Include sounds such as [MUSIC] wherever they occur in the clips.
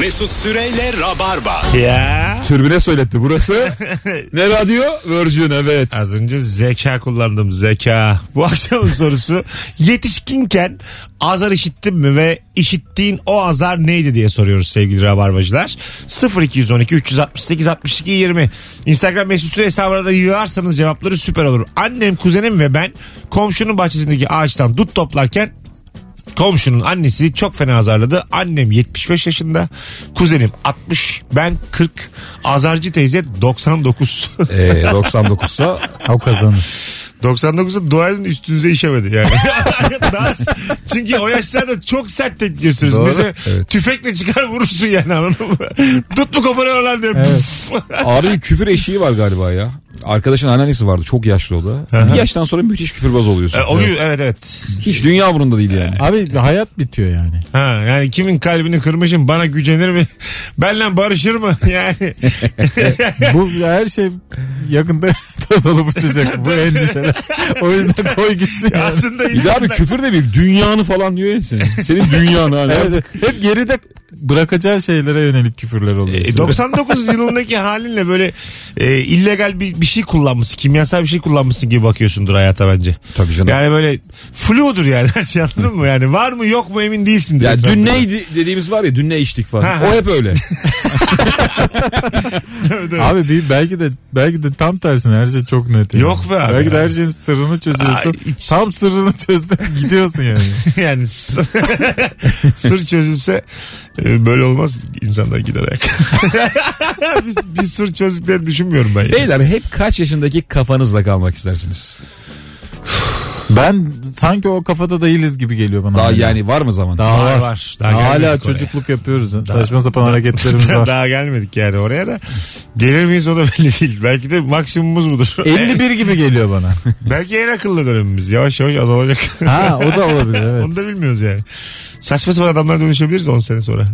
Mesut Süreyle Rabarba. Ya. Türbüne söyletti. Burası [LAUGHS] ne radyo? Virgin evet. Az önce zeka kullandım zeka. Bu akşamın sorusu yetişkinken azar işittin mi ve işittiğin o azar neydi diye soruyoruz sevgili rabarbacılar. 0212 368 62 20 Instagram mesut süre hesabına da yığarsanız cevapları süper olur. Annem, kuzenim ve ben komşunun bahçesindeki ağaçtan dut toplarken Komşunun annesi çok fena azarladı. Annem 75 yaşında. Kuzenim 60. Ben 40. Azarcı teyze 99. Ee, 99'sa [LAUGHS] O kazanır. 99'da dualin üstünüze işemedi yani. [LAUGHS] Daha- çünkü o yaşlarda çok sert tepki gösteriyorsun. Doğru, Mesela evet. tüfekle çıkar vurursun yani anladın mı? [LAUGHS] Tut mu koparıyorlar diyor. Ağrı bir küfür eşiği var galiba ya. Arkadaşın anneannesi vardı çok yaşlı o da. Bir yaştan sonra müthiş küfürbaz oluyorsun. E, oluyor evet evet. Hiç dünya umurunda değil yani. Abi hayat bitiyor yani. Ha, yani kimin kalbini kırmışım bana gücenir mi? [LAUGHS] Benle barışır mı? [LAUGHS] Yani [LAUGHS] Bu her şey yakında toz olup uçacak. Bu endişeler. O yüzden koy gitsin. yani. aslında Bir de abi insanlar... küfür de bir dünyanı falan diyor ya senin. Senin dünyanı hani. Evet, hep geride bırakacağı şeylere yönelik küfürler oluyor. E, 99 yılındaki halinle böyle e, illegal bir, bir şey kullanmışsın. Kimyasal bir şey kullanmışsın gibi bakıyorsundur hayata bence. Tabii canım. Yani böyle fludur yani her şey anladın mı? Yani var mı yok mu emin değilsin. Ya dün neydi dediğimiz var ya dün ne içtik falan. Ha, ha. O hep öyle. [LAUGHS] Abi bir, belki de belki de tam tersine her şey çok net. yani. Yok be abi Belki de her şeyin sırrını çözüyorsun. Ay, hiç- Tam sırrını çözdün [LAUGHS] gidiyorsun yani. [LAUGHS] yani sır çözülse e, böyle olmaz insanlar gider ayak. bir, bir sır çözdüklerini düşünmüyorum ben. Yani. Beyler hep kaç yaşındaki kafanızla kalmak istersiniz? Ben sanki o kafada değiliz gibi geliyor bana. Daha hala. yani var mı zaman? Daha Var var. var. Daha Hala oraya. çocukluk yapıyoruz. Saçma sapan hareketlerimiz [LAUGHS] var. Daha gelmedik yani oraya da. Gelir miyiz o da [LAUGHS] belli değil. Belki de maksimumumuz budur. [LAUGHS] 51 gibi geliyor bana. Belki en akıllı dönemimiz. Yavaş yavaş azalacak. ha o da olabilir evet. Onu da bilmiyoruz yani. Saçma sapan adamlara dönüşebiliriz 10 sene sonra.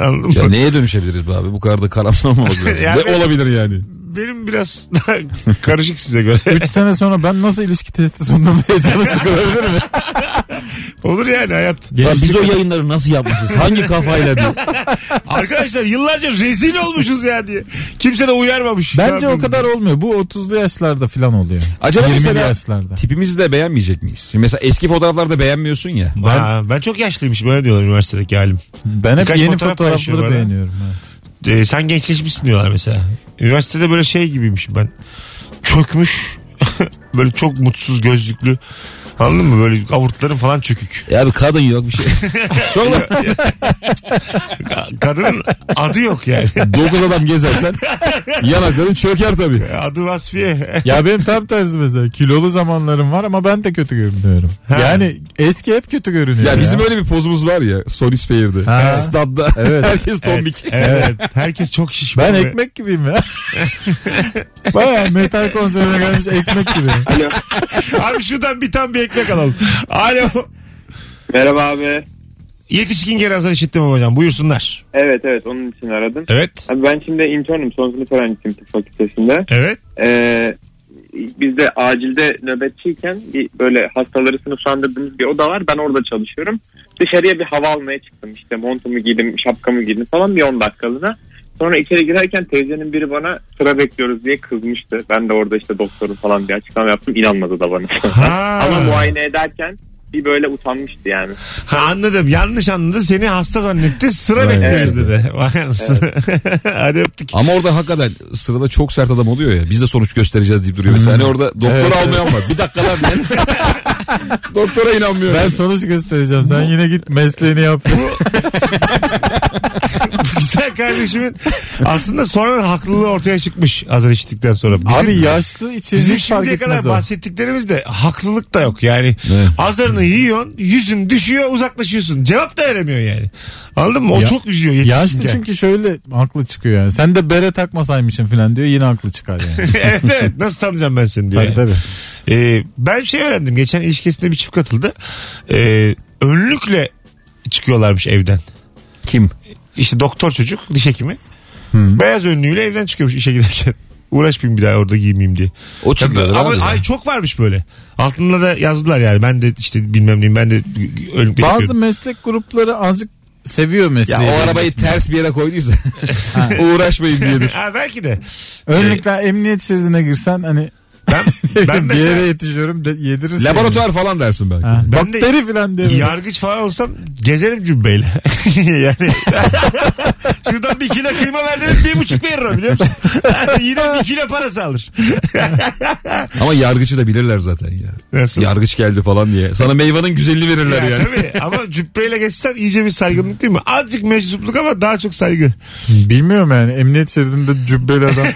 Anladın Ya mı? neye dönüşebiliriz be abi? Bu kadar da karamsar mı olabilir? Yani- Ne olabilir yani? Benim biraz daha [LAUGHS] karışık size göre. 3 sene sonra ben nasıl ilişki testi sundum diye canı sıkılabilir mi? Olur yani hayat. Ya biz o yayınları nasıl yapmışız? Hangi kafayla diye. [LAUGHS] Arkadaşlar yıllarca rezil olmuşuz ya diye. Kimse de uyarmamış. Bence o kadar olmuyor. Bu 30'lu yaşlarda falan oluyor. Acaba 20'li mesela yaşlarda. tipimizi de beğenmeyecek miyiz? Şimdi mesela eski fotoğraflarda beğenmiyorsun ya. Ben, ben çok yaşlıymışım öyle diyorlar üniversitedeki halim. Ben hep Birkaç yeni fotoğraf fotoğrafları beğeniyorum. evet. Ee, sen gençleşmişsin diyorlar mesela. Üniversitede böyle şey gibiymişim ben. Çökmüş. Böyle çok mutsuz gözlüklü. Anladın mı? Böyle avurtların falan çökük. Ya bir kadın yok bir şey. [LAUGHS] Çok da Kadının adı yok yani. dokuz adam gezersen yanakların çöker tabii. Adı Vasfiye. Ya benim tam tersi mesela kilolu zamanlarım var ama ben de kötü görünüyorum. Ha. Yani eski hep kötü görünüyor. Ya Ya, bizim öyle bir pozumuz var ya Solis Fair'de. Ha. Stadda Evet. herkes tombik. Evet. Herkes çok şişman. Ben ve- ekmek gibiyim ya. Baya metal konserine gelmiş ekmek gibi. [LAUGHS] Abi şuradan bir tam bir ekmek alalım. Alo. Merhaba abi. Yetişkin geri azar işittim hocam? Buyursunlar. Evet evet onun için aradım. Evet. Abi ben şimdi internüm son sınıf öğrencisiyim tıp fakültesinde. Evet. Ee, biz de acilde nöbetçiyken bir böyle hastaları sınıflandırdığımız bir oda var. Ben orada çalışıyorum. Dışarıya bir hava almaya çıktım. İşte montumu giydim, şapkamı giydim falan bir 10 dakikalığına. Sonra içeri girerken teyzenin biri bana sıra bekliyoruz diye kızmıştı. Ben de orada işte doktorum falan diye açıklama yaptım. İnanmadı da bana. [LAUGHS] Ama muayene ederken bir böyle utanmıştı yani. Ha, anladım. Yanlış anladı. Seni hasta zannetti. Sıra Evet. bekliyoruz dedi. Vay anasını. [LAUGHS] Hadi öptük. Ama orada hakikaten sırada çok sert adam oluyor ya. Biz de sonuç göstereceğiz deyip duruyor. Mesela hani orada doktora Evet, almayan var. Bir dakika lan ben. [LAUGHS] Doktora inanmıyorum. Ben sonuç göstereceğim. Sen yine git mesleğini yap. [LAUGHS] Güzel kardeşimin aslında sonradan haklılığı ortaya çıkmış azar içtikten sonra. Bizim, Abi yaşlı için Bizim hiç fark şimdiye kadar etmez o. bahsettiklerimiz de haklılık da yok yani. Evet. Azarını yiyorsun, yüzün düşüyor, uzaklaşıyorsun. Cevap da veremiyor yani. Anladın mı? O Ya- çok üzüyor Yaşlı yetişkinken. çünkü şöyle haklı çıkıyor yani. Sen de bere takmasaymışsın falan diyor yine haklı çıkar yani. [LAUGHS] evet evet nasıl tanıyacağım ben seni diyor. tabii yani. tabii. Ee, ben şey öğrendim. Geçen ilişkisinde bir çift katıldı. Ee, önlükle çıkıyorlarmış evden. Kim? İşte doktor çocuk, diş hekimi. Beyaz önlüğüyle evden çıkıyormuş işe giderken. [LAUGHS] Uğraşmayayım bir daha orada giymeyeyim diye. O çıkıyordur Ama abi. ay çok varmış böyle. Altında da yazdılar yani. Ben de işte bilmem neyim ben de önlükle Bazı çıkıyorum. meslek grupları azıcık seviyor Ya mesleği. o arabayı ters bir yere koyduysa [LAUGHS] uğraşmayın diyedir. Ha, belki de. Önlükle emniyet şeridine girsen hani Ben, [LAUGHS] ben bir yere mesela yetişiyorum de, yedirirsin. Laboratuvar falan dersin belki. Ha, Ben de- bakteri falan diye. yargıç falan olsam gezerim cübbeyle. [LAUGHS] yani [LAUGHS] şuradan bir kilo kıyma ver dedim bir buçuk veririm biliyor musun? Yine bir kilo parası alır. Ama yargıcı da bilirler zaten ya. Nasıl? Yargıç geldi falan diye. Sana meyvanın güzelliğini verirler Ya yani. Tabii ama cübbeyle geçsen iyice bir saygınlık değil mi? Azıcık meczupluk ama daha çok saygı. Bilmiyorum yani emniyet şeridinde cübbeli adam.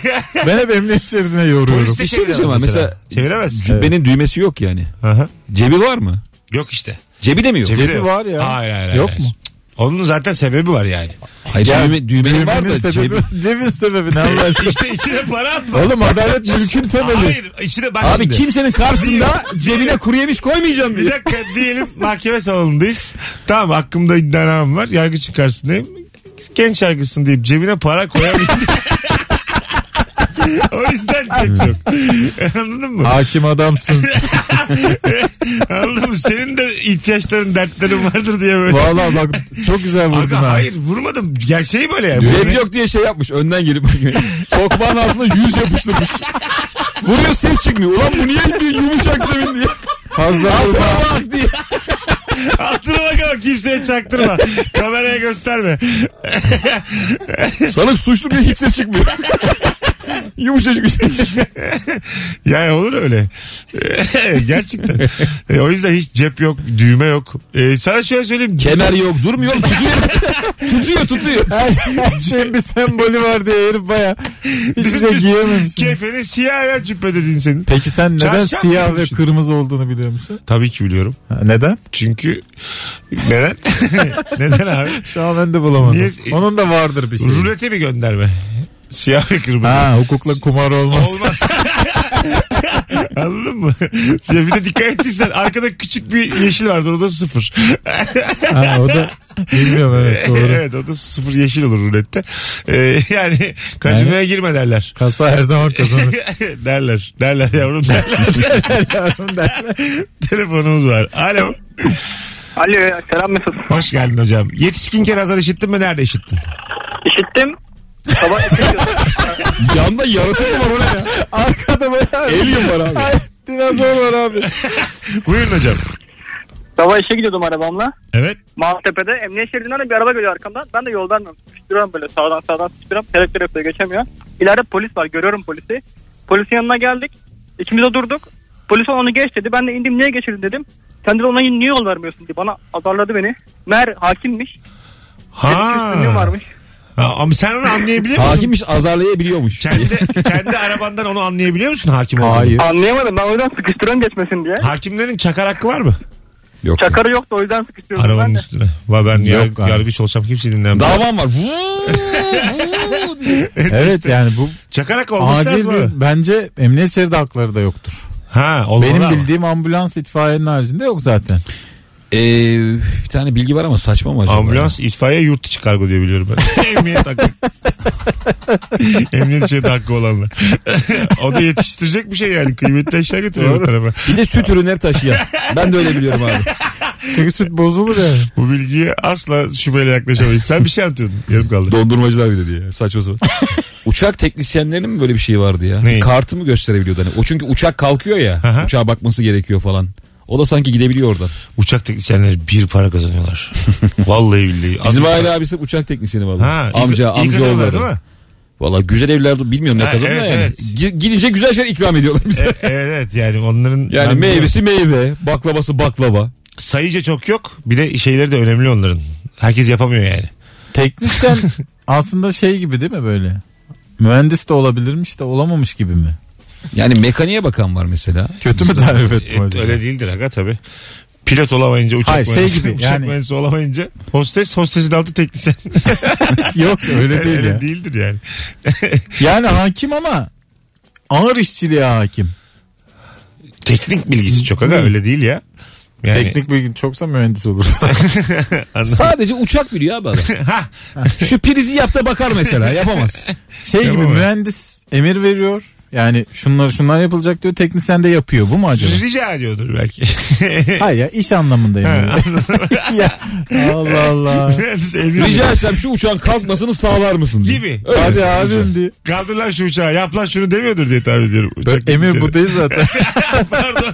ben hep emniyet şeridine yoruyorum. Polis de Bir şey çeviremez diyeceğim ama mesela- Çeviremez. Cübbenin düğmesi yok yani. Aha. Cebi var mı? Yok işte. Cebi de mi yok? Cebi, Cebi yok. var ya. Hayır hayır. Yok hayır. mu? Onun zaten sebebi var yani. Hayır Ya, düğme, düğmenin var da sebebi, cebi. [LAUGHS] cebin sebebi ne Allah aşkına. İşte içine para atma. Oğlum adalet mülkün temeli. Hayır içine bak Abi şimdi. kimsenin karşısında cebine kuru yemiş koymayacağım Bir diye. dakika diyelim mahkeme salonundayız. Tamam hakkımda iddianamam var. Yargıçın karşısındayım. Genç yargısın deyip cebine para koyamayayım. [LAUGHS] [LAUGHS] o yüzden çek yok. [LAUGHS] Anladın mı? Hakim adamsın. [LAUGHS] Anladın mı? Senin de ihtiyaçların, dertlerin vardır diye böyle. Valla bak çok güzel vurdun Aga, ha. hayır vurmadım. Gerçeği böyle yani. Cebi yok diye şey yapmış. Önden gelip tokmağın altına yüz yapıştırmış. Vuruyor ses çıkmıyor. Ulan bu niye gidiyor yumuşak zemin diye. Fazla Altına bak diye. Altına bak ama kimseye çaktırma. Kameraya gösterme. Sanık suçlu diye hiç ses çıkmıyor. Yumuşacık bir şey. [LAUGHS] Yani olur öyle. [LAUGHS] Gerçekten. E, o yüzden hiç cep yok, düğme yok. E, sana şöyle söyleyeyim. Kemer yok durmuyor [LAUGHS] tutuyor. tutuyor tutuyor. Her, her şeyin bir sembolü var diye herif baya. Hiçbir şey giyememiş. Kefenin siyah ya cübbe dediğin senin. Peki sen neden Çarşaf siyah ve kırmızı olduğunu biliyor musun? Tabii ki biliyorum. Ha, neden? Çünkü neden? neden abi? Şu an ben de bulamadım. Niye- Onun da vardır bir şey. Rulete mi gönderme? Siyah ve kırmızı. Ha hukukla kumar olmaz. Olmaz. [LAUGHS] Anladın mı? Ya bir de dikkat ettiysen arkada küçük bir yeşil vardı o da sıfır. ha, o da bilmiyorum evet [LAUGHS] doğru. evet o da sıfır yeşil olur rulette. Ee, yani kazinoya girme derler. Kasa her zaman kazanır. [LAUGHS] derler. Derler yavrum derler. Yavrum derler. Telefonumuz var. Alo. Alo selam Mesut. Hoş geldin hocam. Yetişkinken azar işittin mi? Nerede işittin? İşittim. Sabah [LAUGHS] Yanda yaratık mı var o ne ya? [LAUGHS] Arkada bayağı. Alien var abi. Ay, dinozor var abi. [LAUGHS] Buyurun hocam. Sabah işe gidiyordum arabamla. Evet. Maltepe'de emniyet şeridinden bir araba geliyor arkamdan. Ben de yoldan sıkıştırıyorum böyle sağdan sağdan sıkıştırıyorum. Selektör yapıyor geçemiyor. İleride polis var görüyorum polisi. Polisin yanına geldik. İkimiz de durduk. Polis onu geç dedi. Ben de indim niye geçirdin dedim. Sen de ona niye yol vermiyorsun diye bana azarladı beni. Mer hakimmiş. Ha. varmış. Ama sen onu anlayabiliyor musun? Hakimmiş azarlayabiliyormuş. Kendi, kendi arabandan onu anlayabiliyor musun hakim olduğunu? Hayır. Anlayamadım ben o yüzden sıkıştırıyorum geçmesin diye. Hakimlerin çakar hakkı var mı? Yok. Çakarı yoktu o yüzden sıkıştırıyordum ben Arabanın de. üstüne. Va ben yar- Yok abi. yargıç olsam kimse dinlemem. Davam var. Vuu, vuu diye. [LAUGHS] Evet yani bu Çakar hakkı olması acil lazım abi. bir, bence emniyet şeridi hakları da yoktur. Ha olmalı Benim ama. bildiğim ambulans itfaiyenin haricinde yok zaten. Ee, bir tane bilgi var ama saçma mı acaba? Ambulans, itfaiye, yurt içi kargo diye biliyorum ben. [LAUGHS] Emniyet hakkı. [LAUGHS] Emniyet şeyde hakkı olanlar. [LAUGHS] o da yetiştirecek bir şey yani. Kıymetli eşya götürüyor bu tarafa. Bir de süt ürünleri taşıyan. Ben de öyle biliyorum abi. Çünkü süt bozulur yani. Bu bilgiye asla şüpheyle yaklaşamayız. Sen bir şey anlatıyordun. Yarım kaldı. Dondurmacılar bir de diye. Saçma sapan. Uçak teknisyenlerinin mi böyle bir şey vardı ya? Neyi? Kartı mı gösterebiliyordu? Hani o çünkü uçak kalkıyor ya. Aha. Uçağa bakması gerekiyor falan. O da sanki gidebiliyor oradan. Uçak teknisyenleri bir para kazanıyorlar. [LAUGHS] Vallahi billahi. Bizim aile abisi uçak teknisyeni valla. Ha, amca, ilk amca oğulları. değil mi? Valla güzel evler bilmiyorum ne Ha, kazandı evet, yani. evet. Gi- Gidince güzel şeyler ikram ediyorlar bize. E- evet yani onların yani meyvesi meyve, baklavası baklava. sayıca çok yok. Bir de şeyleri de önemli onların. Herkes yapamıyor yani. Teknisyen [LAUGHS] aslında şey gibi değil mi böyle? Mühendis de olabilirmiş de olamamış gibi mi? Yani mekaniğe bakan var mesela. Kötü mü tarif ettim E, acaba? öyle değildir aga tabi. Pilot olamayınca uçak Hayır, şey mühendisi, gibi, uçak yani- mühendisi olamayınca hostes hostesin altı teknisyen. [LAUGHS] Yok öyle değil öyle ya. değildir yani. [LAUGHS] Yani hakim ama ağır işçiliğe hakim. Teknik bilgisi çok aga öyle değil ya. Yani, Teknik bilgi çoksa mühendis olur. [LAUGHS] Sadece uçak biliyor abi adam. Şu prizi yap da bakar mesela yapamaz. Şey gibi Tamam. mühendis emir veriyor. Yani şunlar şunlar yapılacak diyor. Teknisyen de yapıyor. Bu mu acaba? Rica ediyordur belki. [LAUGHS] Hayır ya iş anlamında yani. [LAUGHS] ya Allah Allah. [LAUGHS] Rica etsem şu uçağın kalkmasını sağlar mısın? diye. Gibi. Öyle. Hadi abim diye. Kaldır lan şu uçağı yap lan şunu demiyordur diye tahmin ediyorum. Uçak Emir bu değil zaten. Pardon.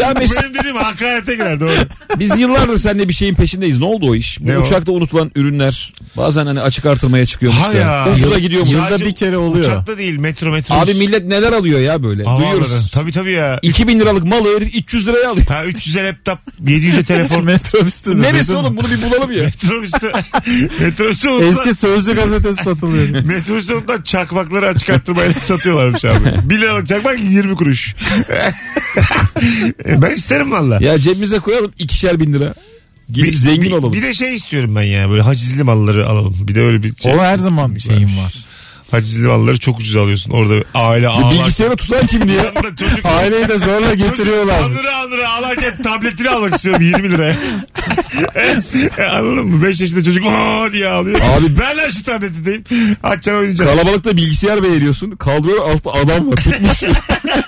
Ya Mesut, benim dediğim hakarete girer doğru. biz yıllardır seninle bir şeyin peşindeyiz. Ne oldu o iş? Bu Ne o? uçakta unutulan ürünler bazen hani açık artırmaya çıkıyormuş Ha da. ya. Ucuza Yıl- gidiyormuş. Yılda bir kere oluyor. Uçakta değil metro metro. Abi millet neler alıyor ya böyle. Havaalanı. Duyuyoruz. Tabii tabii ya. 2000 liralık malı herif 300 liraya alıyor. Ha 300'e laptop 700'e [LAUGHS] telefon. Metrobüste de Neresi oğlum bunu bir bulalım ya. Metrobüste. [LAUGHS] Metrobüste unutulan. Eski Sözcü gazetesi satılıyor. [LAUGHS] Metrobüste unutulan çakmakları açık arttırmayla satıyorlarmış abi. 1 liralık çakmak 20 kuruş. E, ben isterim valla. Ya cebimize koyalım ikişer bin lira. Gidip zengin bir, olalım. Bir de şey istiyorum ben ya böyle hacizli malları alalım. Bir de öyle bir şey. O her zaman şeyim var. Hacizli malları çok ucuz alıyorsun. Orada aile ağlar. bilgisayarı tutan kim diye. Çocuk Aileyi de zorla getiriyorlarmış. Anıra anıra alarken tabletini almak istiyorum 20 liraya. [LAUGHS] Anladın mı? 5 yaşında çocuk aa diye ağlıyor. Abi- ver lan şu tableti deyip açacaksın oynayacaksın. Kalabalıkta bilgisayar beğeniyorsun. Kaldırıyor altta adam var tutmuş. [LAUGHS]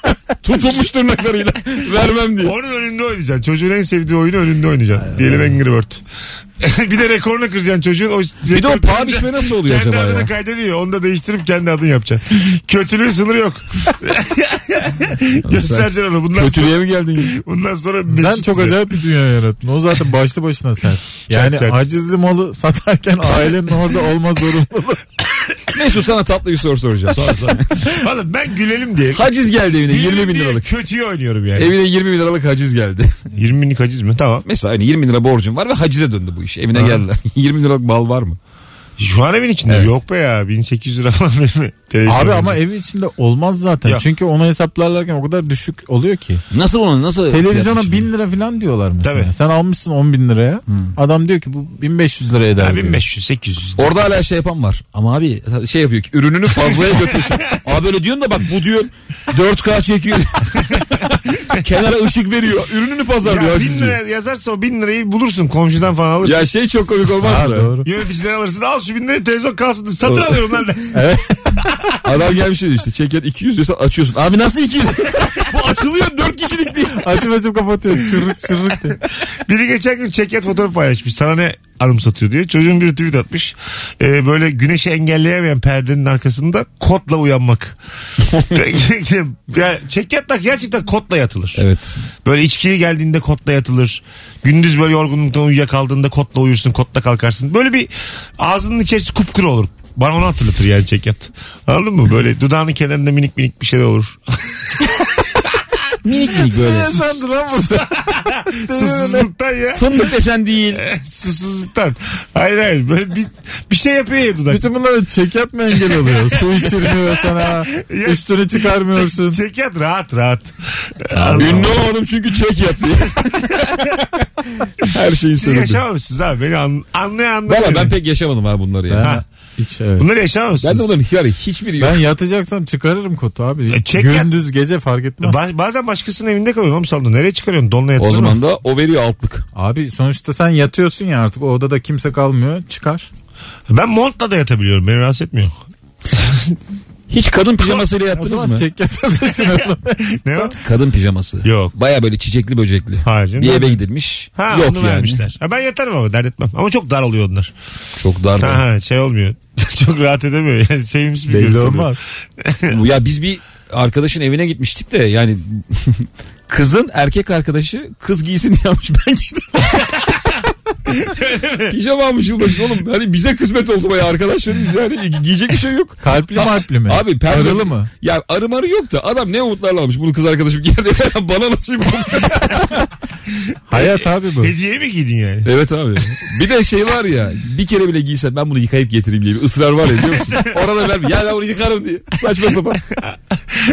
Tutulmuş tırnaklarıyla. [LAUGHS] Vermem diye. Onun önünde oynayacaksın. Çocuğun en sevdiği oyunu önünde oynayacaksın. Diyelim Angry Bird. [LAUGHS] bir de rekorunu kıracaksın çocuğun. O Bir de o paha biçme nasıl oluyor kendi acaba adını ya? kaydediyor. Onu da değiştirip kendi adını yapacaksın. Kötülüğün sınırı yok. [LAUGHS] Göstereceksin onu. Bundan sonra, Kötülüğe mi geldin? bundan sonra Sen Mesut çok Süre. acayip bir dünya yarattın. O zaten başlı başına sen. Yani acizli malı satarken ailenin orada olma zorunluluğu. Mesut sana tatlı bir soru soracağım. Oğlum ben gülelim diye. Haciz geldi evine 20 bin diye liralık. Kötüyü oynuyorum yani. Evine 20 bin liralık haciz geldi. 20 binlik haciz mi? Tamam. Mesela hani 20 lira borcun var ve hacize döndü bu iş. Evine geldiler. [LAUGHS] 20 liralık mal var mı? Şu an evin içinde Evet. yok be ya. 1800 lira falan benim Abi televizyonum. ama ev içinde olmaz zaten. Yok. Çünkü onu hesaplarlarken o kadar düşük oluyor ki. Nasıl onu nasıl? Televizyona bin lira falan diyorlar mesela. Tabii. Sen almışsın 10 bin liraya. Adam diyor ki bu 1500 lira eder. Ha, diyor. 1500 800. Orada hala şey yapan var. Ama abi şey yapıyor ki ürününü fazlaya götürüyorsun. [LAUGHS] abi öyle diyorsun da bak bu diyorsun 4K çekiyor. [LAUGHS] Kenara ışık veriyor. Ürününü pazarlıyor. Ya haciz 1000 diyor. lira yazarsa o 1000 lirayı bulursun komşudan falan alırsın. Ya şey çok komik olmaz mı? doğru. Yöneticiden alırsın al şu 1000 lirayı televizyon kalsın satın alıyorum lan dersin. [LAUGHS] [LAUGHS] Adam gelmiş dedi işte çeket 200 diyorsan açıyorsun. Abi nasıl 200? bu açılıyor 4 kişilik diye. [LAUGHS] Açıp açıp kapatıyor. Çırrık çırrık diye. Biri geçen gün çeket fotoğrafı paylaşmış. Sana ne anım satıyor diye. Çocuğun bir tweet atmış. Ee, böyle güneşi engelleyemeyen perdenin arkasında kotla uyanmak. [LAUGHS] ya, çeket tak gerçekten kotla yatılır. Evet. Böyle içkili geldiğinde kotla yatılır. Gündüz böyle yorgunluktan uyuyakaldığında kotla uyursun, kotla kalkarsın. Böyle bir ağzının içerisi kupkuru olur. Bana onu hatırlatır yani çekyat. Anladın mı? Böyle dudağının kenarında minik minik bir şey de olur. [LAUGHS] Minik minik böyle. Sen duran burada. Susuzluktan ya. Fındık desen değil. Susuzluktan. Hayır hayır. Böyle bir, bir şey yapıyor ya dudak. Bütün bunları çekyat mı engel oluyor? Su içirmiyor sana. Üstünü çıkarmıyorsun. Çekyat rahat rahat. Ünlü olamadım çünkü çek yap diye. [LAUGHS] Her şeyi Siz söyledim. yaşamamışsınız abi. Beni an, anlayan anlayan. Valla ben pek yaşamadım ha bunları ya. Ha, hiç evet. Bunları yaşamamışsınız. Ben de onların yani hiçbiri yok. Ben yatacaksam çıkarırım kotu abi. E, çek Gündüz gece fark etmez. Ba- bazen başkasının evinde kalıyorsun oğlum salonda. Nereye çıkarıyorsun? Donla o yatırır mı? zaman da o veriyor altlık. Abi sonuçta sen yatıyorsun ya artık o odada kimse kalmıyor. Çıkar. Ben montla da yatabiliyorum. Beni rahatsız etmiyor. [LAUGHS] Hiç kadın pijamasıyla yattınız mı? taşınalım. [LAUGHS] Ne o? Kadın pijaması. Yok. Baya böyle çiçekli böcekli. Hayır canım. Bir eve gidilmiş. Ha Yok onu yani. vermişler. Ha, ben yatarım ama dert etmem. Ama çok dar oluyor onlar. Çok dar. Ha, ha, şey olmuyor. [LAUGHS] çok rahat edemiyor. Yani sevimsiz bir Belli görüntü oluyor. olmaz. [LAUGHS] ya biz bir arkadaşın evine gitmiştik de yani kızın erkek arkadaşı kız giysin diye almış ben giydim. [LAUGHS] Pijama almış yılbaşı oğlum. Hani bize kısmet oldu baya arkadaşlarıyız yani. Gi- Giyecek bir şey yok. Kalpli Ha, malpli mi? Abi perde... Arılı mı? Ya arı marı yok da adam ne umutlarla almış. Bunu kız arkadaşım diye [LAUGHS] bana nasip oldu. [LAUGHS] Hayat abi bu. Hediye mi giydin yani? Evet abi. Bir de şey var ya bir kere bile giysem ben bunu yıkayıp getireyim diye bir ısrar var ya biliyor musun? Orada ver ya ben bunu yıkarım diye. Saçma sapan.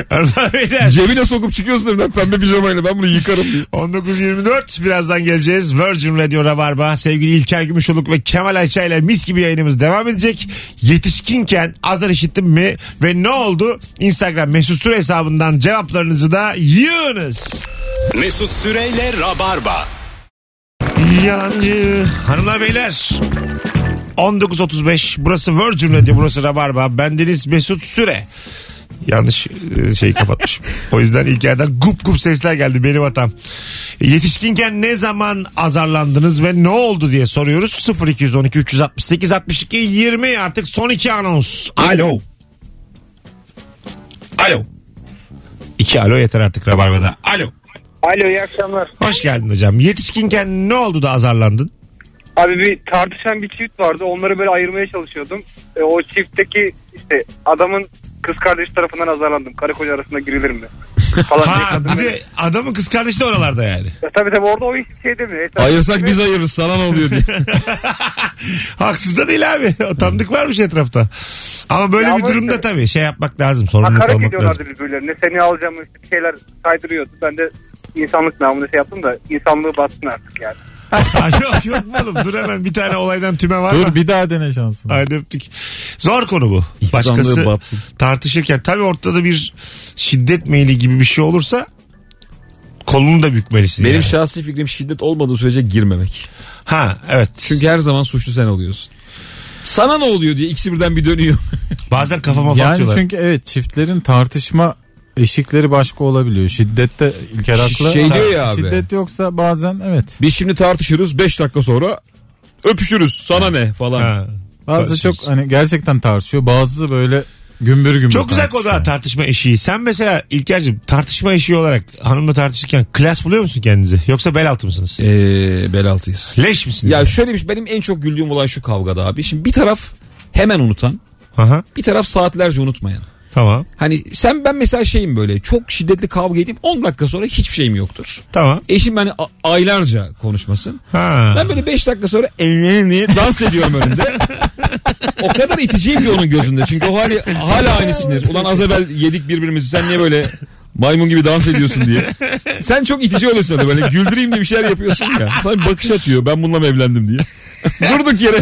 Hanımlar beyler. Cebine sokup çıkıyorsun evden pembe pijamayla ben bunu yıkarım diye. 19.24 birazdan geleceğiz. Virgin Radio Rabarba sevgili İlker Gümüşoluk ve Kemal Ayça ile mis gibi yayınımız devam edecek. Yetişkinken azar işittim mi ve ne oldu? Instagram mesut süre hesabından cevaplarınızı da yığınız. Mesut Süreyle Rabarba. Yancı hanımlar beyler 19.35 burası Virgin Radio burası Rabarba bendeniz Mesut Süre Yanlış e, şeyi kapatmışım. [LAUGHS] O yüzden ilk yerden gup gup sesler geldi benim hatam. Yetişkinken ne zaman azarlandınız ve ne oldu diye soruyoruz. 0212 368 62 20 artık son iki anons. Alo. Alo. İki alo yeter artık Rabarba'da. Alo. Alo iyi akşamlar. Hoş geldin hocam. Yetişkinken ne oldu da azarlandın? Abi bir tartışan bir çift vardı. Onları böyle ayırmaya çalışıyordum. E, o çiftteki işte adamın kız kardeş tarafından azarlandım. Karı koca arasında girilir mi? Falan diye Ha kadın bir de adamın kız kardeşi de oralarda yani. Ya, tabii tabii orada o hiç şey demiyor. Etrafında Ayırsak böyle- biz ayırırız sana ne oluyor diye. [LAUGHS] Haksız da değil abi. O [LAUGHS] tanıdık varmış etrafta. Ama böyle Ya bir ama durumda işte- tabii şey yapmak lazım. Sorumluluk Hakaret almak ediyorlardı lazım. birbirlerine. Seni alacağım işte bir şeyler saydırıyordu. Ben de insanlık namına şey yaptım da insanlığı batsın artık yani. Yok yok oğlum dur hemen bir tane olaydan tüme var mı? Dur bir daha dene şansını. Haydi öptük. Zor konu bu. Başkası batsın. tartışırken tabii ortada bir şiddet meyli gibi bir şey olursa kolunu da bükmelisin. Benim yani. şahsi fikrim şiddet olmadığı sürece girmemek. Ha evet. Çünkü her zaman suçlu sen oluyorsun. Sana ne oluyor diye ikisi birden bir dönüyor. Bazen kafama Yani atıyorlar. çünkü evet çiftlerin tartışma eşikleri başka olabiliyor. Şiddette İlker haklı. Şey diyor ya abi. Şiddet yoksa bazen evet. Biz şimdi tartışırız 5 dakika sonra öpüşürüz sana ne falan. Ha. Bazı Tartışıyoruz. çok hani gerçekten tartışıyor. Bazı böyle gümbür gümbür Çok güzel konu tartışıyor. ha tartışma eşiği. Sen mesela İlker'cim tartışma eşiği olarak hanımla tartışırken klas buluyor musun kendinizi? Yoksa bel altı mısınız? Ee, bel altıyız. Leş misiniz? Ya yani? şöyle bir şey, benim en çok güldüğüm olay şu kavgada abi. Şimdi bir taraf hemen unutan, Aha, bir taraf saatlerce unutmayan. Tamam. Hani sen ben mesela şeyim böyle çok şiddetli kavga edeyim 10 dakika sonra hiçbir şeyim yoktur. Tamam. Eşim beni a- aylarca konuşmasın. Ha. Ben böyle 5 dakika sonra ellerini dans ediyorum önünde. [LAUGHS] o kadar iticiyim ki onun gözünde. Çünkü o hali hala aynı sinir. Ulan az evvel yedik birbirimizi sen niye böyle maymun gibi dans ediyorsun diye. Sen çok itici oluyorsun öyle böyle güldüreyim diye bir şeyler yapıyorsun ya. Sana bir bakış atıyor ben bununla mı evlendim diye. [LAUGHS] Durduk yere.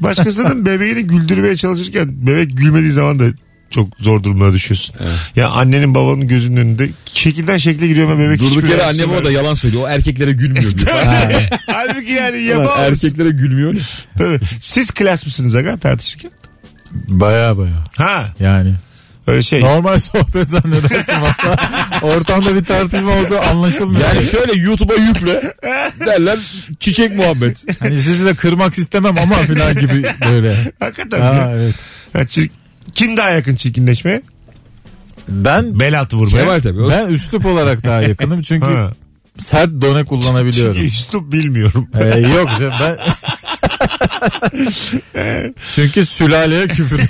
Başkasının bebeğini güldürmeye çalışırken bebek gülmediği zaman da çok zor durumlara düşüyorsun. Ya annenin babanın gözünün önünde şekilden şekle giriyor ama bebek Durduk yere anne baba da yalan söylüyor. O erkeklere gülmüyor diyor. [LAUGHS] Halbuki yani Ulan yapamaz. erkeklere gülmüyor? Tabii. Siz klas mısınız aga tartışırken? Baya baya. Ha Yani. öyle şey. Normal sohbet zannedersin valla. Ortamda bir tartışma oldu anlaşılmıyor. Yani şöyle YouTube'a yükle derler çiçek muhabbet. Hani sizi de kırmak istemem ama filan gibi böyle. Hakikaten. Ha Ha, evet. çir- Kim daha yakın çirkinleşmeye? Ben Bel altı vurmaya. Kemal tabii. Ben üslup olarak daha yakınım çünkü Ha. sert done kullanabiliyorum. Çünkü üslup bilmiyorum. Ee, yok canım ben [LAUGHS] çünkü sülaleye küfür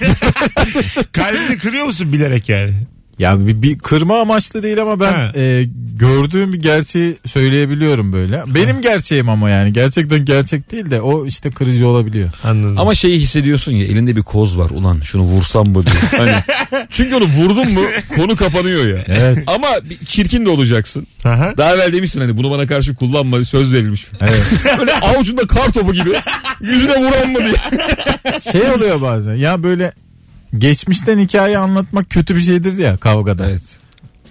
Kalbini kırıyor musun bilerek yani? Ya bir, bir kırma amaçlı değil ama ben Ha. e, gördüğüm bir gerçeği söyleyebiliyorum böyle. Benim gerçeğim ama yani gerçekten gerçek değil de o işte kırıcı olabiliyor. Anladım. Ama şeyi hissediyorsun ya elinde bir koz var ulan şunu vursam mı diye. [LAUGHS] Hani, çünkü onu vurdun mu konu kapanıyor ya. Evet. Ama bir çirkin de olacaksın. Aha. Daha evvel demişsin hani bunu bana karşı kullanma söz verilmiş. Evet. [LAUGHS] Böyle avucunda kar topu gibi yüzüne vuran mı diye. şey oluyor bazen ya böyle geçmişten hikaye anlatmak kötü bir şeydir ya kavgada. Evet.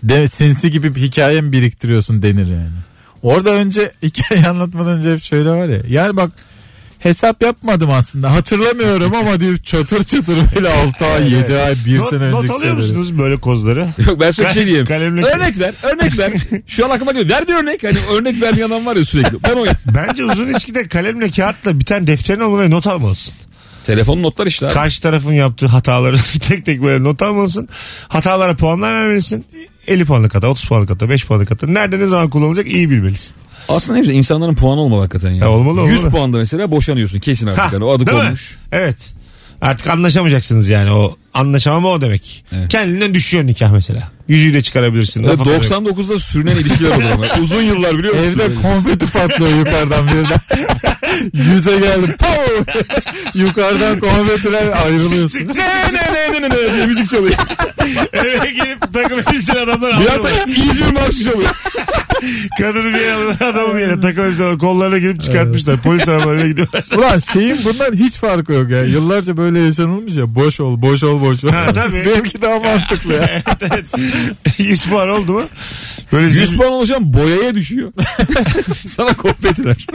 De, sinsi gibi bir hikaye mi biriktiriyorsun denir yani. Orada önce [LAUGHS] hikaye anlatmadan önce hep şöyle var ya. Yani bak hesap yapmadım aslında hatırlamıyorum ama diyor çatır çatır böyle [LAUGHS] 6 ay 7 ay 1 Not, sene not önceki alıyor şeyleri. musunuz böyle kozları? [LAUGHS] Yok ben sana bir şey diyeyim. Kalemle- Örnek ver, örnek ver. Şu an aklıma geliyor. Ver bir örnek. Hani örnek vermeyen adam var ya sürekli. Ben o Bence uzun ilişkide kalemle kağıtla bir tane defterin olmalı ve not almalısın. Telefon notlar işte abi. Karşı tarafın yaptığı hataları [LAUGHS] tek tek böyle not almalısın. Hatalara puanlar vermelisin. 50 puanlık hata, 30 puanlık hata, 5 puanlık hata. Nerede ne zaman kullanılacak iyi bilmelisin. Aslında ne güzel insanların puanı olmalı hakikaten ya. Ya olmalı, 100 olmalı. puanda mesela boşanıyorsun kesin artık. Ha, Yani o adı değil mi? Evet. Artık anlaşamayacaksınız yani o anlaşamama o demek. Evet. Kendinden düşüyor nikah mesela. Yüzüğü de çıkarabilirsin. Evet, Nafaka da yok. 99'da sürünen ilişkiler olur ama. [LAUGHS] Uzun yıllar biliyor musun? Evde konfeti patlıyor yukarıdan birden. [LAUGHS] Yüze geldim. Yukarıdan konfetiler ayrılıyorsun. Ne ne ne ne ne diye müzik çalıyor. Eve gelip takım elbiseli adamlar Bir anda İzmir marşı çalıyor. Kadını bir yere adamı bir yere takım elbiseli kollarına girip çıkartmışlar. Polis arabalarına gidiyorlar. Ulan şeyin bundan hiç farkı yok ya. Yıllarca böyle yaşanılmış ya. Boş ol, boş ol, boş ol. Ha, tabii. Benimki daha mantıklı ya. evet, evet. 100 puan oldu mu? Böyle 100 zil- puan olacağım boyaya düşüyor. [LAUGHS] Sana konfetiler.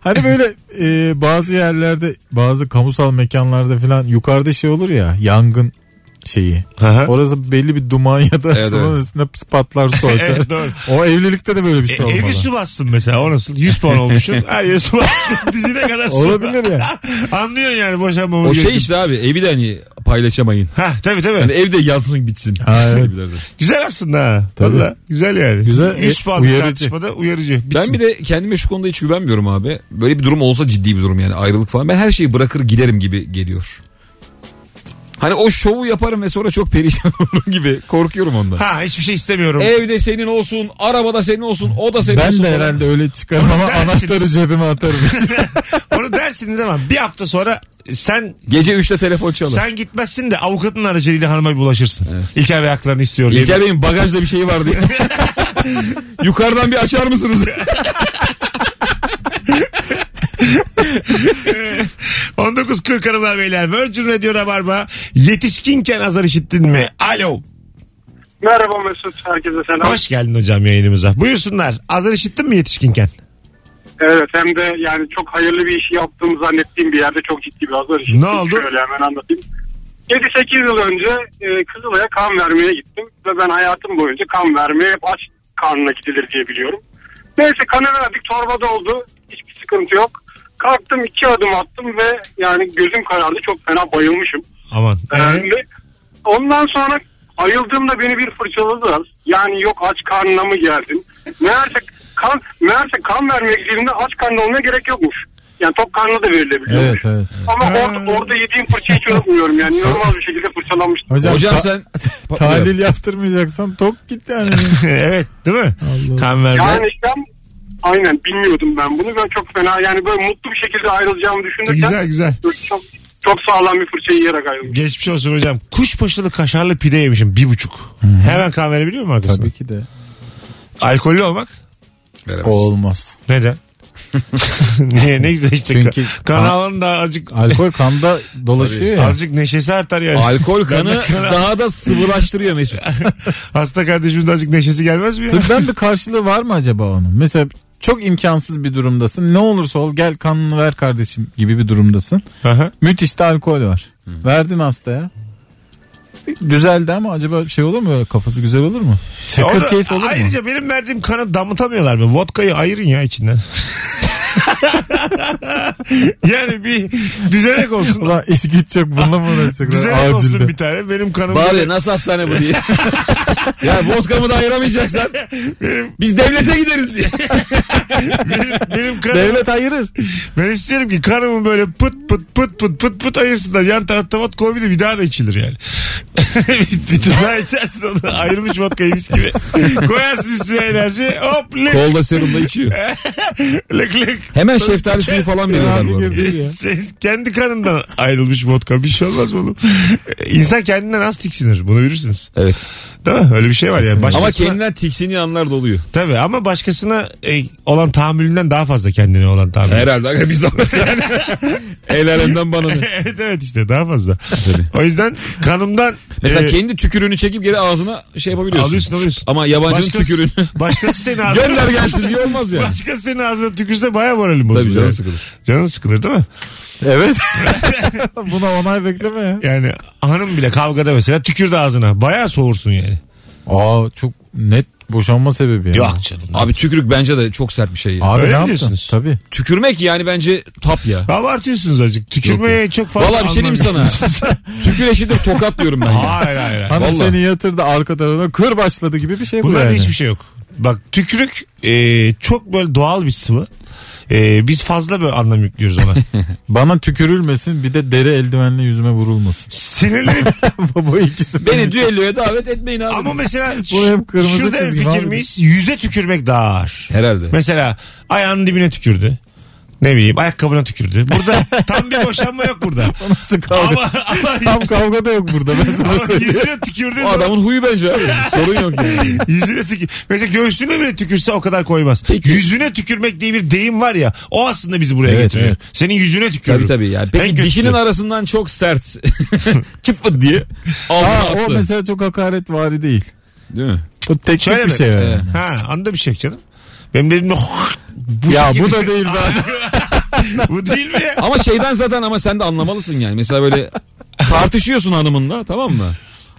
Hani böyle e, bazı yerlerde, bazı kamusal mekanlarda falan yukarıda şey olur ya. Yangın şeyi. Aha. Orası belli bir duman ya da Evet, [LAUGHS] sıvının evet. üstüne patlar su açar. [LAUGHS] Evet, doğru. o evlilikte de böyle bir E, şey olmalı. evi su bassın mesela o nasıl? 100 puan olmuşsun. [LAUGHS] Her yere su bassın. Dizine kadar su. Olabilir ya. Anlıyorsun yani boşanmamız O şey gerekiyor. işte abi evi de hani paylaşamayın. Ha tabii tabii. Yani evde yansın bitsin. Ha, evet. Güzel aslında ha. Tabii. Valla güzel yani. Güzel, 100 e, puan uyarıcı. tartışmada uyarıcı. Bitsin. Ben bir de kendime şu konuda hiç güvenmiyorum abi. Böyle bir durum olsa ciddi bir durum yani ayrılık falan. Ben her şeyi bırakır giderim gibi geliyor. Hani o şovu yaparım ve sonra çok perişan [LAUGHS] olurum gibi. Korkuyorum ondan. Ha hiçbir şey istemiyorum. Evde senin olsun, arabada senin olsun, o da senin Ben olsun. de falan. herhalde öyle çıkarım Onu ama dersiniz. anahtarı cebime atarım. [LAUGHS] Onu dersiniz ama bir hafta sonra sen Gece 3'te telefon çalar. sen gitmezsin de avukatın aracılığıyla hanıma bir bulaşırsın. İlker Bey haklarını istiyor diye. İlker Bey'in bagajda bir şeyi vardı. [LAUGHS] Yukarıdan bir açar mısınız? 19.40 hanımlar beyler. Virgin Radio Rabarba. Yetişkinken azar işittin mi? Alo. Merhaba Mesut. Herkese selam. Hoş geldin hocam yayınımıza. Buyursunlar. Azar işittin mi yetişkinken? Evet hem de yani çok hayırlı bir işi yaptığımı zannettiğim bir yerde çok ciddi bir azar işittim. Ne oldu? Şöyle hemen anlatayım. 7-8 yıl önce e, Kızılay'a kan vermeye gittim. Ve ben hayatım boyunca kan vermeye aç karnına gidilir diye biliyorum. Neyse kanı verdik torba doldu. Hiçbir sıkıntı yok. Kalktım iki adım attım ve yani gözüm karardı çok fena bayılmışım. Aman. Ee, Ee, ve ondan sonra ayıldığımda beni bir fırçaladılar. Yani yok aç karnına mı geldin? Meğerse kan, meğerse kan vermek yerine aç karnına olmaya gerek yokmuş. Yani tok karnına da verilebiliyor. evet evet. Ama Ha. orada, orada yediğim fırçayı hiç unutmuyorum yani. Normal bir şekilde fırçalanmıştım. Hocam, Hocam sen... [LAUGHS] tahlil yaptırmayacaksan tok git yani. [LAUGHS] evet değil mi? Allah. Kan verme. Yani ben aynen bilmiyordum ben bunu. Ben çok fena yani böyle mutlu bir şekilde ayrılacağımı düşünürken Güzel güzel. çok, çok sağlam bir fırça yiyerek ayrıldım. Geçmiş olsun hocam. Kuşbaşılı kaşarlı pide yemişim. Bir buçuk. Hemen kan verebiliyor mu arkasına? Tabii ki de. Alkollü olmak? Veremez. Olmaz. Neden? [LAUGHS] Niye ne güzel işte. Çünkü- kan alanda azıcık Alkol kanda dolaşıyor ya. azıcık neşesi artar yani. Alkol [LAUGHS] kanı daha da sıvılaştırıyor Mesut. [LAUGHS] Hasta kardeşimin de azıcık neşesi gelmez mi ya? Tıbben bir karşılığı var mı acaba onun? Mesela çok imkansız bir durumdasın. Ne olursa ol gel kanını ver kardeşim gibi bir durumdasın. Aha. Müthiş de alkol var. Verdin hastaya. Düzeldi ama acaba şey olur mu? böyle Kafası güzel olur mu? Çakır da- keyif olur mu? ayrıca benim verdiğim kanı damıtamıyorlar mı? Vodkayı ayırın ya içinden. [LAUGHS] yani bir düzenek olsun. Ulan iş güç yok bununla mı uğraşacaklar düzenek olsun acilde? bir tane. Benim kanım Bari böyle- nasıl hastane bu diye. [LAUGHS] [LAUGHS] ya vodkamı da ayıramayacaksan biz devlete gideriz diye. [LAUGHS] benim, benim kanım Devlet ayırır. Ben isterim ki kanımı böyle pıt pıt pıt pıt pıt pıt ayırsınlar. Yan tarafta vodka koy bir de bir daha da içilir yani. [LAUGHS] bir, bir daha içersin onu. Ayrılmış vodkaymış gibi. Koyarsın üstüne enerji. Hop lık Kolda serumda içiyor. lık lık. Hemen şeftali suyu falan veriyorlar bu arada. kendi kanından ayrılmış vodka. Bir şey olmaz mı oğlum? İnsan kendinden az tiksinir. Bunu bilirsiniz. Evet. Değil mi? Öyle bir şey var yani. Ama Başkasına, kendinden tiksiniği anlar da oluyor. Tabii ama başkasına e, olan tahammülünden daha fazla kendine olan tahammül. Herhalde aga bir zahmet yani. [LAUGHS] El alemden bana ne? [LAUGHS] evet evet işte daha fazla. O yüzden kanımdan Mesela e, kendi tükürüğünü çekip geri ağzına şey yapabiliyorsun. Alıyorsun, alıyorsun. Ama yabancının Başkası- tükürüğünü Başkası senin [LAUGHS] ağzına... gönder gelsin diye olmaz yani. Başkası senin ağzına tükürse baya moralim bozulur. Tabii canın yani. sıkılır. Canın sıkılır değil mi? Evet. Buna onay bekleme ya. Yani hanım bile kavgada mesela tükürdü ağzına. Baya soğursun yani. Aa çok net boşanma sebebi yani. Yok canım. Abi tükürük bence de çok sert bir şey. ya. Abi Öyle ne mi yaptın? diyorsunuz? Tabii. Tükürmek yani bence tap ya. [LAUGHS] Abartıyorsunuz azıcık. Tükürmeye çok fazla Valla bir şey diyeyim sana? [LAUGHS] Tükür eşidir tokat diyorum ben ya. Hayır hayır hayır. Hanım Vallahi. seni yatırdı arka tarafına kır başladı gibi bir şey bu Bunlarda yani. hiçbir şey yok. Bak tükürük e, çok böyle doğal bir sıvı. E, biz fazla böyle anlam yüklüyoruz ona. [LAUGHS] Bana tükürülmesin bir de deri eldivenle yüzüme vurulmasın. Sinirlenip [LAUGHS] Bu ikisi. Beni düelloya davet etmeyin abi. ama mesela Bu hep kırmızı şurada çizgi fikir abi. miyiz? Yüze tükürmek daha ağır. Herhalde. Mesela ayağının dibine tükürdü. Ne bileyim ayakkabına tükürdü. Burada [LAUGHS] tam bir boşanma yok burada. Nasıl kavga? ama, ama, Tam kavga da yok burada ben sana ama söyleyeyim. yüzüne tükürdüğü O zaman adamın huyu bence abi. Sorun yok yani. [LAUGHS] yüzüne tükür. Mesela göğsüne bile tükürse o kadar koymaz. Yüzüne tükürmek diye bir deyim var ya. O aslında bizi buraya Evet, getiriyor. evet. Senin yüzüne tükürürüm. Tabii tabii yani. En Peki kötüsü. dişinin arasından çok sert. [LAUGHS] Çıfıt diye. Aldın Aa, o mesela çok hakaret vari değil. Değil mi? O teknik Şöyle bir mi? şey yani. Ha anda bir şey canım. Benim dedim de bu Ya şekilde- bu da değil be. [LAUGHS] bu değil mi ya? Ama şeyden zaten ama sen de anlamalısın yani. Mesela böyle tartışıyorsun hanımınla tamam mı?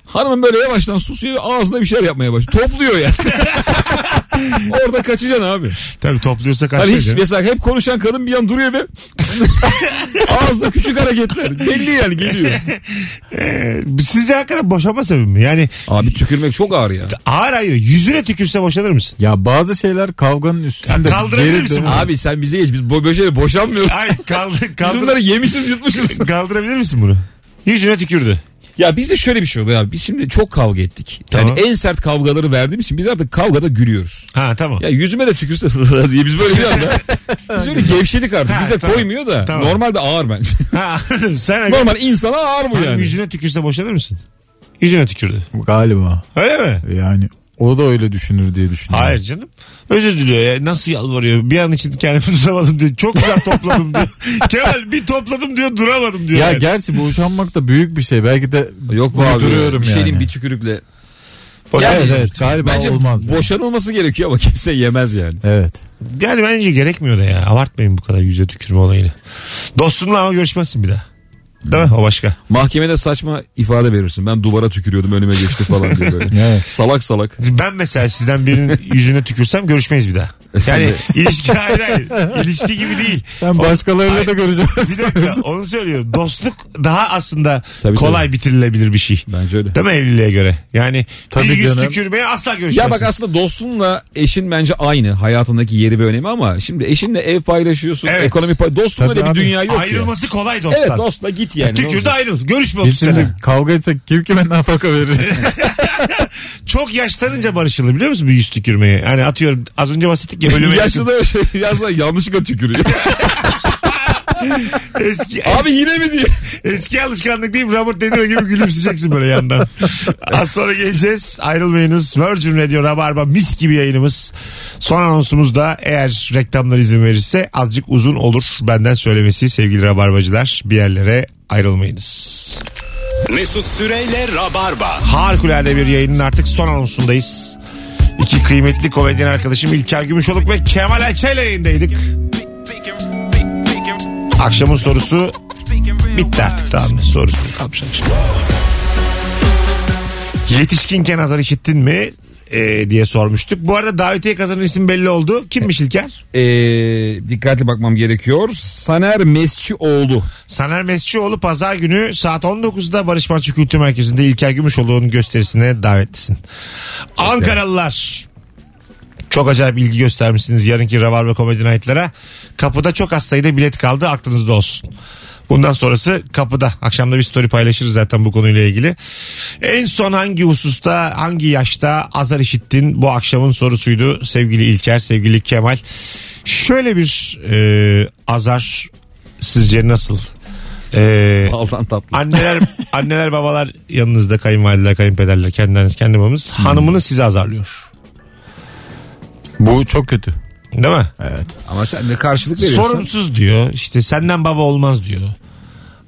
Hanımın böyle yavaştan susuyor ve ağzına bir şeyler yapmaya başlıyor. Topluyor yani. [LAUGHS] [LAUGHS] Orada kaçacaksın abi. Tabii topluyorsa Hani hiç mesela hep konuşan kadın bir an duruyor ve [LAUGHS] ağızda küçük hareketler. Belli yani geliyor. Ee, sizce hakikaten boşanma sebebi mi? Yani Abi tükürmek çok ağır ya. ağır hayır yüzüne tükürse boşanır mısın? Ya bazı şeyler kavganın üstünde. Ya kaldırabilir geri misin dönüyor. bunu? Abi sen bize geç. Biz bo- böyle şeyle boşanmıyoruz. Ay kaldır, Biz kaldır, bunları yemişiz yutmuşuz. kaldırabilir misin bunu? Yüzüne tükürdü. Ya bizde şöyle bir şey oluyor abi. Biz şimdi çok kavga ettik. Yani Tamam. en sert kavgaları verdiğimiz için biz artık kavgada gülüyoruz. Ha tamam. Ya yüzüme de tükürse [LAUGHS] diye biz böyle bir anda [LAUGHS] biz öyle gevşedik artık. Ha, Bize tamam. koymuyor da Tamam. normalde ağır bence. Ha [LAUGHS] anladım. Sen Normal insana ağır bu Hanım yani. yüzüne tükürse boşanır mısın? Yüzüne tükürdü. Galiba. Öyle mi? Yani o da öyle düşünür diye düşünüyorum. Hayır canım. Özür diliyor ya. Nasıl yalvarıyor? Bir an için kendimi [LAUGHS] tutamadım diyor. Çok güzel topladım diyor. [LAUGHS] Kemal bir topladım diyor duramadım diyor. Ya yani. gerçi boşanmak da büyük bir şey. Belki de Yok bu abi. Bir şey yani. diyeyim bir tükürükle. Boşan- Evet evet galiba Bence olmaz. yani. boşanılması gerekiyor ama kimse yemez yani. Evet. Yani bence gerekmiyor da ya. Abartmayın bu kadar yüze tükürme olayını. Dostunla ama görüşmezsin bir daha. Değil mi? O başka. Mahkemede saçma ifade verirsin. Ben duvara tükürüyordum önüme geçti falan diye böyle. [LAUGHS] Evet. Salak salak. Ben mesela sizden birinin yüzüne tükürsem görüşmeyiz bir daha. Yani de- [LAUGHS] ilişki hayır hayır. İlişki gibi değil. Sen başkalarıyla da göreceksin. Bir dakika onu söylüyorum. Dostluk daha aslında Tabii, kolay bitirilebilir bir şey. Bence öyle. Değil mi evliliğe göre? Yani Tabii bir yüz canım. tükürmeye asla Ya görüşmezsin. bak aslında dostunla eşin bence aynı hayatındaki yeri ve önemi ama şimdi eşinle ev paylaşıyorsun, Evet. ekonomi pay dostunla Tabii öyle bir abi. dünya yok ya. Ayrılması kolay dosttan. Evet dostla git yani. ne Tükürdü olacak? ayrıl. Görüşme Biz 30 sene. şimdi kavga etsek kim kime nafaka verir? [LAUGHS] [LAUGHS] Çok yaşlanınca barışılır biliyor musun bir yüz tükürmeye? Hani atıyorum az önce bahsettik ya ölüme yakın. Yaşlı da şey yanlışlıkla tükürüyor. [LAUGHS] Eski, Abi yine mi diye. eski alışkanlık değil mi? Robert De Niro gibi gülümseyeceksin böyle yandan. Az sonra geleceğiz. Ayrılmayınız. Virgin Radio Rabarba mis gibi yayınımız. Son anonsumuzda eğer reklamlar izin verirse azıcık uzun olur. Benden söylemesi sevgili Rabarbacılar. Bir yerlere ayrılmayınız. Mesut Süreyle Rabarba. Harikulade bir yayının artık son anonsundayız. İki kıymetli komedyen arkadaşım İlker Gümüşoluk ve Kemal Ayça ile yayındaydık. Akşamın sorusu bitti artık tamam? Sorusu kalmış akşam. Yetişkinken azar işittin mi? Ee, diye sormuştuk. Bu arada davetiye kazanan isim belli oldu. Kimmiş İlker? Ee, dikkatli bakmam gerekiyor. Saner Mesçioğlu. Saner Mescioğlu pazar günü saat 19'da Barış Manço Kültür Merkezi'nde İlker Gümüşoğlu'nun gösterisine davetlisin. Ankaralılar çok acayip ilgi göstermişsiniz yarınki Ravar ve Comedy Night'lara. Kapıda çok az sayıda bilet kaldı aklınızda olsun. Bundan sonrası kapıda. Akşamda bir story paylaşırız zaten bu konuyla ilgili. En son hangi hususta, hangi yaşta azar işittin? Bu akşamın sorusuydu sevgili İlker, sevgili Kemal. Şöyle bir e, azar sizce nasıl? E, Baldan tatlı. anneler [LAUGHS] anneler babalar yanınızda kayınvalideler kayınpederler kendiniz kendi babamız hanımını sizi azarlıyor. Bu çok kötü. Değil mi? Evet. Ama sen de karşılık veriyorsun. Sorumsuz diyor. İşte senden baba olmaz diyor.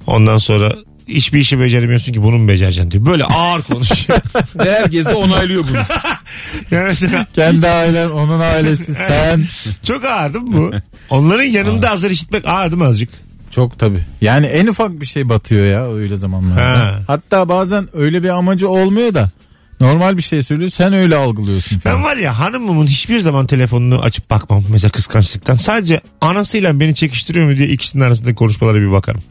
Ondan sonra hiçbir işi beceremiyorsun ki bunu mu becereceksin diyor. Böyle ağır konuşuyor. [LAUGHS] Ve herkes de onaylıyor bunu. [LAUGHS] yani mesela Kendi ailen, onun ailesi, [LAUGHS] sen. çok ağır değil mi bu? Onların yanında azar işitmek ağır değil mi azıcık? Çok tabii. Yani en ufak bir şey batıyor ya öyle zamanlarda. Ha. Hatta bazen öyle bir amacı olmuyor da normal bir şey söylüyor sen öyle algılıyorsun falan. Ben var ya hanımımın hiçbir zaman telefonunu açıp bakmam mesela kıskançlıktan. Sadece anasıyla beni çekiştiriyor mu diye ikisinin arasındaki konuşmalara bir bakarım.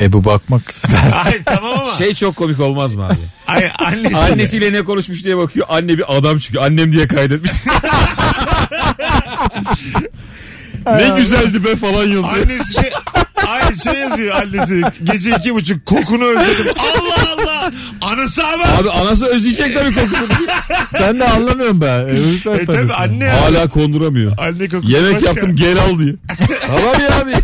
E bu bakmak. [LAUGHS] Ay tamam ama. Şey çok komik olmaz mı abi? [LAUGHS] Ay, annesiyle. Annesiyle ne konuşmuş diye bakıyor. Anne bir adam çıkıyor. Annem diye kaydetmiş. [LAUGHS] ne güzeldi be falan yazıyor. Annesi şey, ay şey yazıyor annesi. Gece iki buçuk kokunu özledim. Allah Allah. Anası ama. Abi anası özleyecek tabii kokusunu. sen de anlamıyorsun be. E, yüzden E tabii. tabi anne. Hala konduramıyor. Anne kokusu Yemek başka. yaptım gel al diye. tamam ya diye.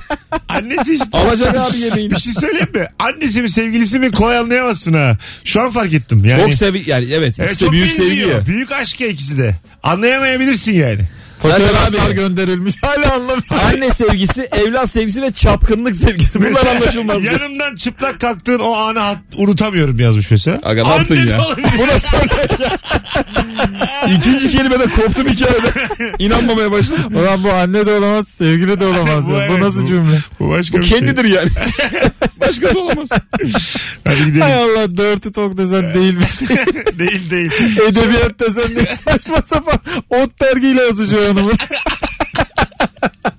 Annesi işte. Alacak abi yemeğini. Bir şey söyleyeyim mi? Annesi mi sevgilisi mi kolay anlayamazsın ha. Şu an fark ettim. Yani, Çok sevi yani evet, Evet, çok büyük benziyor. sevgi ya. Büyük aşk ya ikisi de. Anlayamayabilirsin yani. Fotoğraflar gönderilmiş. [LAUGHS] Hala anlamıyorum. Anne sevgisi, evlat sevgisi ve çapkınlık sevgisi. Bunlar Mesela anlaşılmaz. Yanımdan çıplak kalktığın o anı hat- unutamıyorum yazmış mesela. Aga ne yaptın ya? olabilir. Bu nasıl İkinci kelimede koptum hikayede. İnanmamaya başladım. Ulan bu anne de olamaz, sevgili de olamaz. [LAUGHS] Bu ya. bu nasıl bu- cümle? Bu başka Bu bir şey. kendidir yani. [LAUGHS] Başkası olamaz. Hadi gidelim. Hay Allah dirty talk desen değilmiş. değil değil. Edebiyat desen ne saçma sapan. Ot dergiyle yazıcı hanımın.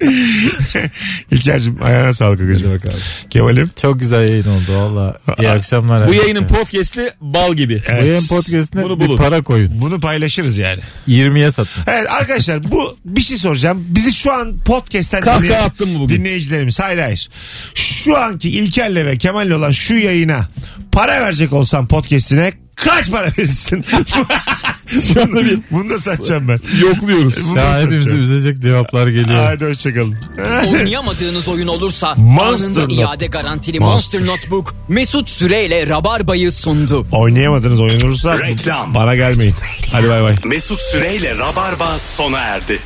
[LAUGHS] İlker'cim ayağına sağlık agacım. bak abi. Kemal'im. Çok güzel yayın oldu valla. İyi akşamlar. Bu herkese. yayının podcast'i bal gibi. Bu yayın podcastine Bunu bir para koyun. Bunu paylaşırız yani. 20'ye satın. Evet arkadaşlar bu bir şey soracağım. Bizi şu an podcast'ten Kahkaha dinleyen attın mı bugün? dinleyicilerimiz hayır hayır. Şu anki İlker'le ve Kemal'le olan şu yayına para verecek olsam podcast'ine kaç para verirsin? [LAUGHS] [LAUGHS] Şu anda bir Bunu da satacağım ben. yokluyoruz. Bunu da Ya hepimizi satacağım. üzecek cevaplar geliyor. Hadi hoşçakalın. Oynayamadığınız oyun olursa [LAUGHS] Monster anında Not- iade garantili Monster, Notebook Mesut Süreyle Rabarba'yı sundu. Oynayamadığınız oyun olursa Reklam. bana gelmeyin. Hadi bay bay. Mesut Süreyle Rabarba sona erdi.